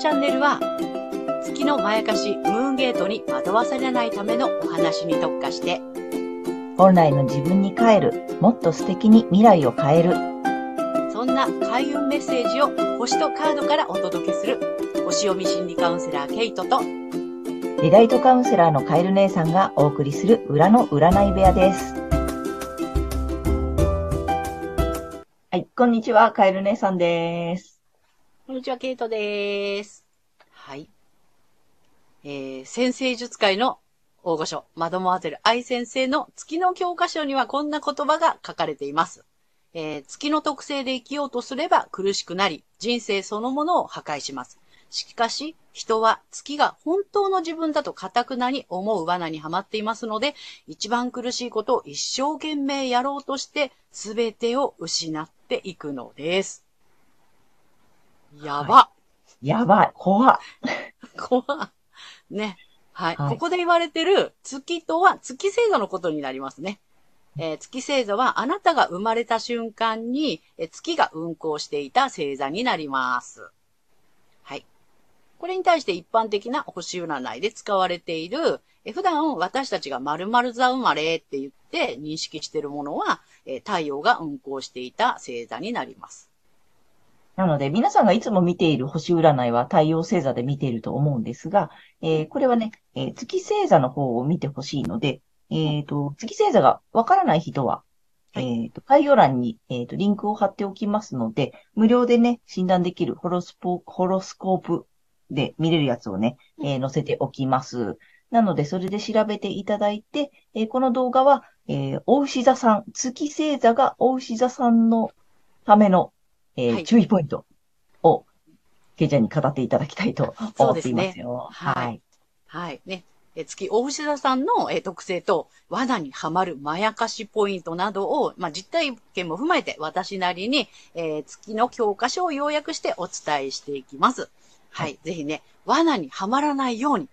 チャンネルは、月のまやかしムーンゲートに惑わされないためのお話に特化して、本来の自分に帰る、もっと素敵に未来を変える。そんな開運メッセージを星とカードからお届けする、星読み心理カウンセラーケイトと、リライトカウンセラーのカエル姉さんがお送りする裏の占い部屋です。はい、こんにちは、カエル姉さんです。こんにちは、ケイトです。はい。えー、先生術界の大御所、マドモアゼル愛先生の月の教科書にはこんな言葉が書かれています。えー、月の特性で生きようとすれば苦しくなり、人生そのものを破壊します。しかし、人は月が本当の自分だと固くなに思う罠にはまっていますので、一番苦しいことを一生懸命やろうとして、すべてを失っていくのです。やば、やばい、怖っ。怖いね。はい、はいここで言われてる月とは月星座のことになりますね。えー月星座はあなたが生まれた瞬間に、えー月が運行していた星座になります。はい。これに対して一般的な星占いで使われている、えー普段私たちが〇〇座生まれって言って認識しているものは、えー太陽が運行していた星座になります。なので、皆さんがいつも見ている星占いは太陽星座で見ていると思うんですが、えーこれはね、えー月星座の方を見てほしいので、えっ、と、月星座がわからない人は、はいえっ、と、概要欄に、えーとリンクを貼っておきますので、無料でね、診断できるホロスポ、ホロスコープで見れるやつをね、えー載せておきます。なので、それで調べていただいて、えーこの動画は、えー、お牛座さん、月星座がお牛座さんのための、えーはい注意ポイントを、ケイちゃんに語っていただきたいと思っていますよ。すねはい。はい。ね。え月、大牛座さんの、えー特性と、罠にはまるまやかしポイントなどを、まあ、実体験も踏まえて、私なりに、えー月の教科書を要約してお伝えしていきます。はい。ぜひね、罠にはまらないように、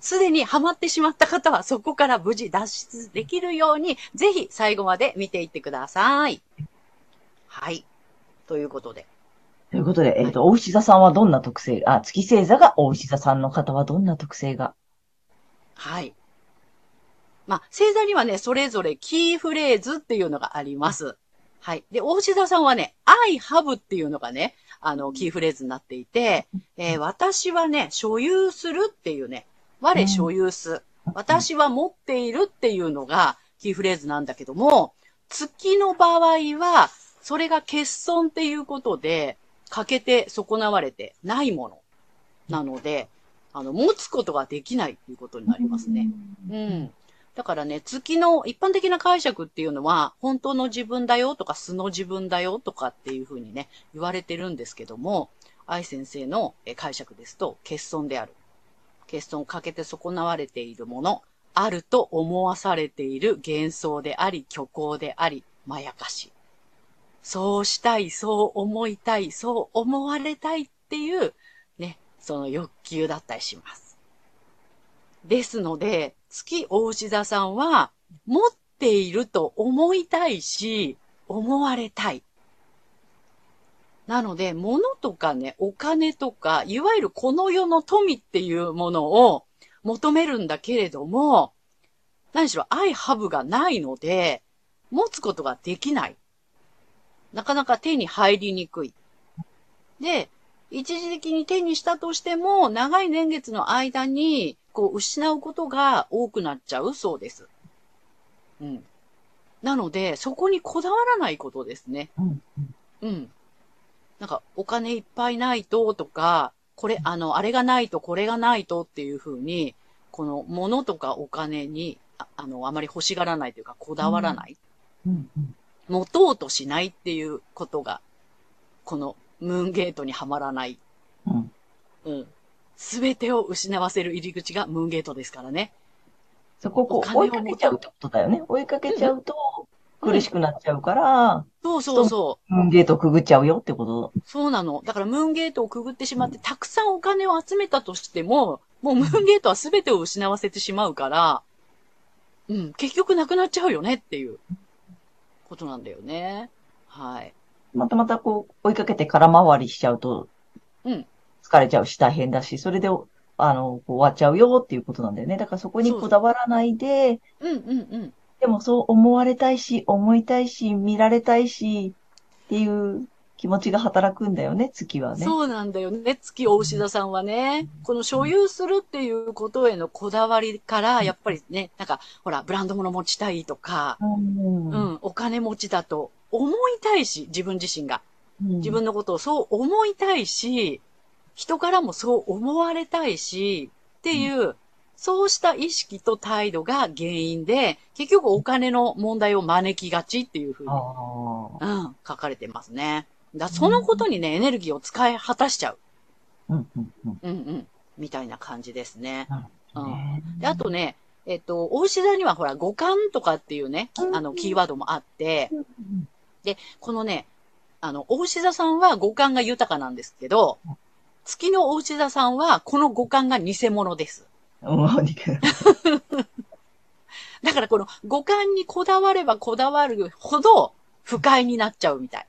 すでにはまってしまった方は、そこから無事脱出できるように、ぜひ最後まで見ていってください。はい。ということで。ということで、えっ、と、お牛座さんはどんな特性、あ、月星座がお牛座さんの方はどんな特性が？はい。まあ、星座にはね、それぞれキーフレーズっていうのがあります。はい。で、大志座さんはね、I have っていうのがね、あの、キーフレーズになっていて、えー私はね、所有するっていうね、我所有す。私は持っているっていうのがキーフレーズなんだけども、月の場合は、それが欠損っていうことで、欠けて損なわれてないものなので、あの、持つことができないっていうことになりますね。。うん。だからね、月の一般的な解釈っていうのは、本当の自分だよとか素の自分だよとかっていうふうにね、言われてるんですけども、愛先生のえ解釈ですと、欠損である。欠損をかけて損なわれているもの、あると思わされている幻想であり、虚構であり、まやかし。そうしたい、そう思いたい、そう思われたいっていう、ね、その欲求だったりします。ですので、月大牛座さんは、持っていると思いたいし、思われたい。なので、物とかね、お金とか、いわゆるこの世の富っていうものを求めるんだけれども、何しろ、愛ハブがないので、持つことができない。なかなか手に入りにくい。で、一時的に手にしたとしても、長い年月の間に、こう、失うことが多くなっちゃうそうです。うん。なので、そこにこだわらないことですね。うんうん。なんか、お金いっぱいないととか、これ、あの、あれがないとこれがないとっていうふうに、この物とかお金に、ああの、あまり欲しがらないというか、こだわらない。うんうん持とうとしないっていうことが、このムーンゲートにはまらない。うんうん。すべてを失わせる入り口がムーンゲートですからね。そこを追いかけちゃうってことだよね。追いかけちゃうと苦しくなっちゃうから、そうそうそムーンゲートくぐっちゃうよってこと。う。そうなの。だからムーンゲートをくぐってしまって、たくさんお金を集めたとしても、もうムーンゲートはすべてを失わせてしまうから、うん、結局なくなっちゃうよねっていうことなんだよね。はい。またまたこう追いかけて空回りしちゃうと、うん疲れちゃうし大変だし、それで、あの、終わっちゃうよっていうことなんだよね。だからそこにこだわらないで、うんうんうん。でもそう思われたいし、思いたいし、見られたいし、っていう気持ちが働くんだよね、月はね。そうなんだよね。月大牛座さんはね、この所有するっていうことへのこだわりから、やっぱりね、なんか、ほら、ブランド物持ちたいとか、うん。ううんん、お金持ちだと思いたいし、自分自身が。自分のことをそう思いたいし、人からもそう思われたいし、っていう、そうした意識と態度が原因で、結局お金の問題を招きがちっていうふうに。うん、書かれてますね。だそのことにね、エネルギーを使い果たしちゃう。うん、うん、うん。うんうん。みたいな感じですね。なるほどね。で、あとね、えっと、大牛座にはほら、五感とかっていうね、きあの、キーワードもあって、うん、このね、あの、大牛座さんは五感が豊かなんですけど、月の大牛座さんはこの五感が偽物です。だからこの五感にこだわればこだわるほど不快になっちゃうみたい。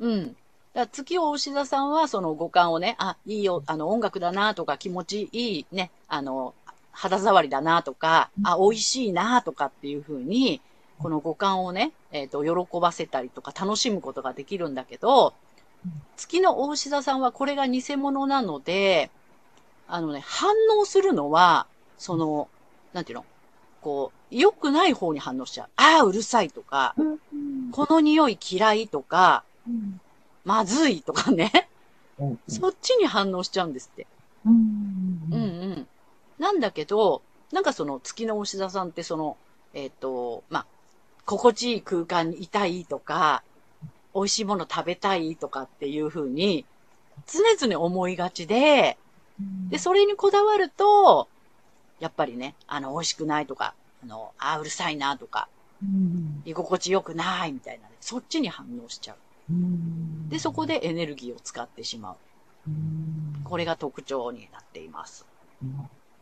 うん。だ月大牛座さんはその五感をね、あ、いいよ、あの音楽だなとか気持ちいいね、あの、肌触りだなとか、あ、美味しいなとかっていう風に、この五感をね、えっ、と、喜ばせたりとか楽しむことができるんだけど、月の大牛座さんはこれが偽物なので、あのね、反応するのは、その、なんていうの？こう、良くない方に反応しちゃう。ああ、うるさいとか、うん。この匂い嫌いとか、うん。まずいとかね。うん。そっちに反応しちゃうんですって。うん。うんうん。なんだけど、なんかその月の牛座さんってその、えっ、と、まあ、心地いい空間にいたいとか、美味しいもの食べたいとかっていうふうに、常々思いがちで、で、それにこだわると、やっぱりね、あの、美味しくないとか、あの、あーうるさいなとか、うん。居心地良くないみたいなね、そっちに反応しちゃう。うん。で、そこでエネルギーを使ってしまう。うん。これが特徴になっています。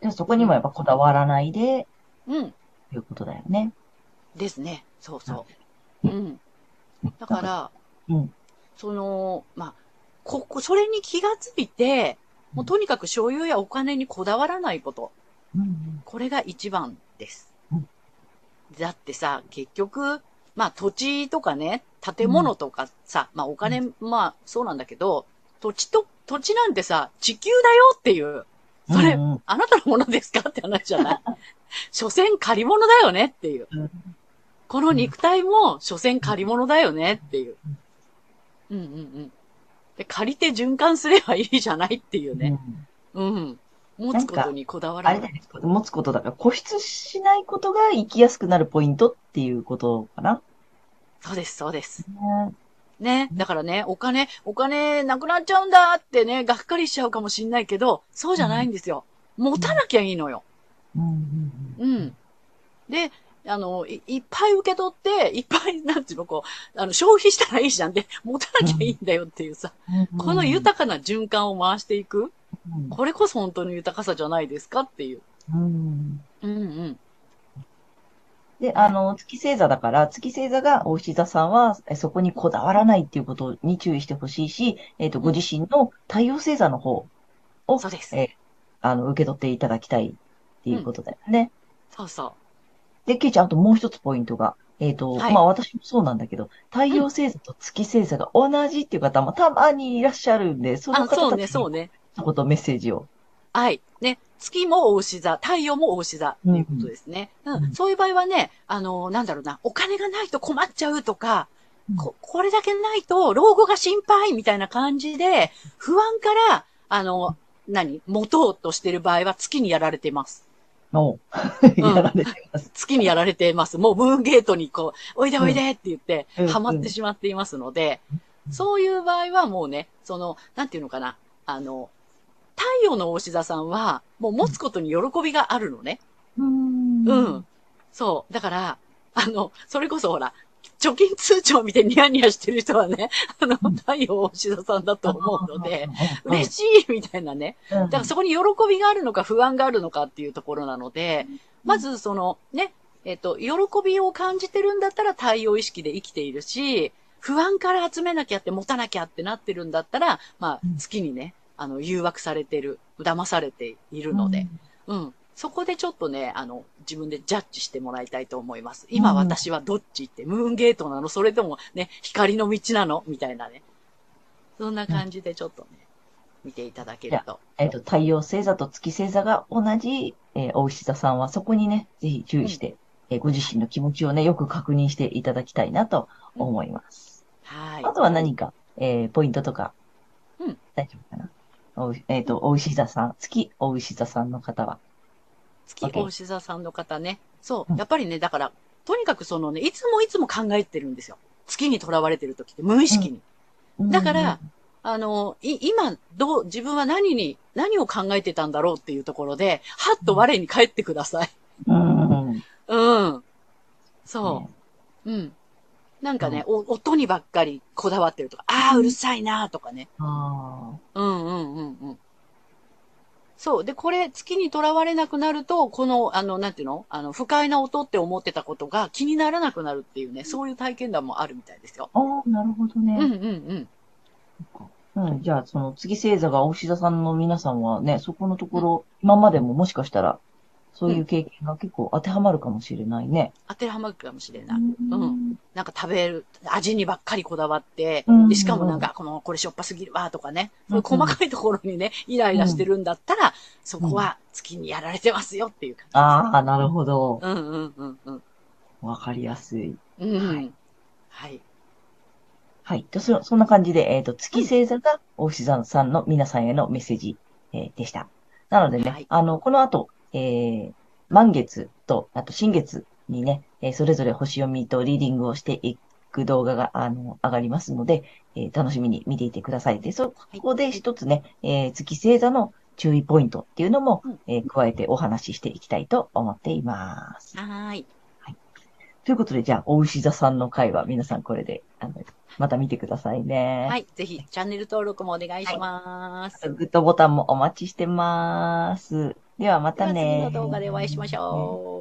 でそこにもやっぱこだわらないで、うん。ということだよね。ですね。そうそう。うん。だから、うん。その、まあ、ここ、それに気がついて、もうとにかく所有やお金にこだわらないこと。うん。これが一番ですうん。だってさ、結局、まあ土地とかね、建物とかさ、まあお金、まあそうなんだけど、土地と、土地なんてさ、地球だよっていう、それ、うんあなたのものですかって話じゃない？所詮借り物だよねっていう。うんこの肉体も、所詮借り物だよねっていう。うんうんうん。で、借りて循環すればいいじゃないっていうね。うん。持つことにこだわらない。あれだよね、持つことだから、固執しないことが生きやすくなるポイントっていうことかな。そうです、そうです。ねね。だからね、お金、お金なくなっちゃうんだってね、がっかりしちゃうかもしんないけど、そうじゃないんですよ。持たなきゃいいのよ。うんうんうん。で、あの、いいっぱい受け取って、いっぱい、なんていうの、こう、あの、消費したらいいじゃんで、持たなきゃいいんだよっていうさ、うんこの豊かな循環を回していく、うんこれこそ本当の豊かさじゃないですかっていう。うんうんうん。で、あの、月星座だから、月星座がお牛座さんは、えそこにこだわらないっていうことに注意してほしいし、えっと、ご自身の太陽星座の方を、そうです。えあの、受け取っていただきたいっていうことだよね。そうそう。で、ケイちゃん、あともう一つポイントが、えっと、はいまあ私もそうなんだけど、太陽星座と月星座が同じっていう方もたまにいらっしゃるんで、そのあ、そうね、方たちにそうね。一言メッセージを。はい。ね。月も大牛座、太陽も大牛座っていうことですね。うん。うんそういう場合はね、あの、なんだろうな、お金がないと困っちゃうとか、うんここれだけないと老後が心配みたいな感じで、不安から、あの、何？持とうとしてる場合は月にやられてます。の、やられてます。月にやられてます。もうムーンゲートにこう、おいでおいでって言ってうん、ハマってしまっていますので、うんそういう場合はもうね、その、なんていうのかな、あの、太陽の大志座さんは、もう持つことに喜びがあるのね。うんうん。そう。だから、あの、それこそほら、貯金通帳を見てニヤニヤしてる人はね、あの、太陽大志座さんだと思うので、嬉しいみたいなね。うんだからそこに喜びがあるのか不安があるのかっていうところなので、まずそのね、えっと、喜びを感じてるんだったら太陽意識で生きているし、不安から集めなきゃって持たなきゃってなってるんだったら、まあうん、月にね、あの、誘惑されてる、騙されているので、うん。そこでちょっとね、あの、自分でジャッジしてもらいたいと思います。今うん私はどっちって、ムーンゲートなの？それともね、光の道なの？みたいなね。そんな感じでちょっとね、見ていただけると。えっ、と、太陽星座と月星座が同じ、えー、大石座さんはそこにね、ぜひ注意して、えーご自身の気持ちをね、よく確認していただきたいなと思います。はい。あとは何か、えーポイントとか、うん大丈夫かな？おうえっ、と、大石座さん、月大石座さんの方は。月大志座さんの方ね。そうう。んやっぱりね、だから、とにかくそのね、いつもいつも考えてるんですよ。月に囚われてる時って、無意識に。だから、あの、い、今、どう、自分は何に、何を考えてたんだろうっていうところで、はっと我に返ってください。うん、うん。うん。そう。うん。なんかね、お音にばっかりこだわってるとか、ああ、うるさいなとかね。あうんうんうんうん。そう。で、これ、月にとらわれなくなると、この、あの、なんていうの？あの、不快な音って思ってたことが気にならなくなるっていうね、そういう体験談もあるみたいですよ。あ、ああ、なるほどね。うんうんうん。うん、じゃあ、その月星座が大志座さんの皆さんはね、そこのところ、今までももしかしたら、そういう経験が結構当てはまるかもしれないね。当てはまるかもしれない。うんなんか食べる、味にばっかりこだわって、うんでしかもなんか、この、これしょっぱすぎるわ、とかね、うういう細かいところにね、イライラしてるんだったら、そこは月にやられてますよっていう感じ。ああ、なるほど。うんうんうんうん。わかりやすい。うん。はいはい。はい。とそそんな感じで、えっ、と、月星座が大志座さんの皆さんへのメッセージ、えーでした。なのでね、はいあの、この後、えー、満月と、あと新月にね、えーそれぞれ星読みとリーディングをしていく動画が、あの、上がりますので、えー楽しみに見ていてください。で、そいこで一つね、えー月星座の注意ポイントっていうのも、うんえー加えてお話ししていきたいと思っています。はーい。ということで、じゃあ、大牛座さんの回は皆さんこれで、あの、また見てくださいね。はい。ぜひ、チャンネル登録もお願いします。グッドボタンもお待ちしてます。ではまたね。次の動画でお会いしましょう。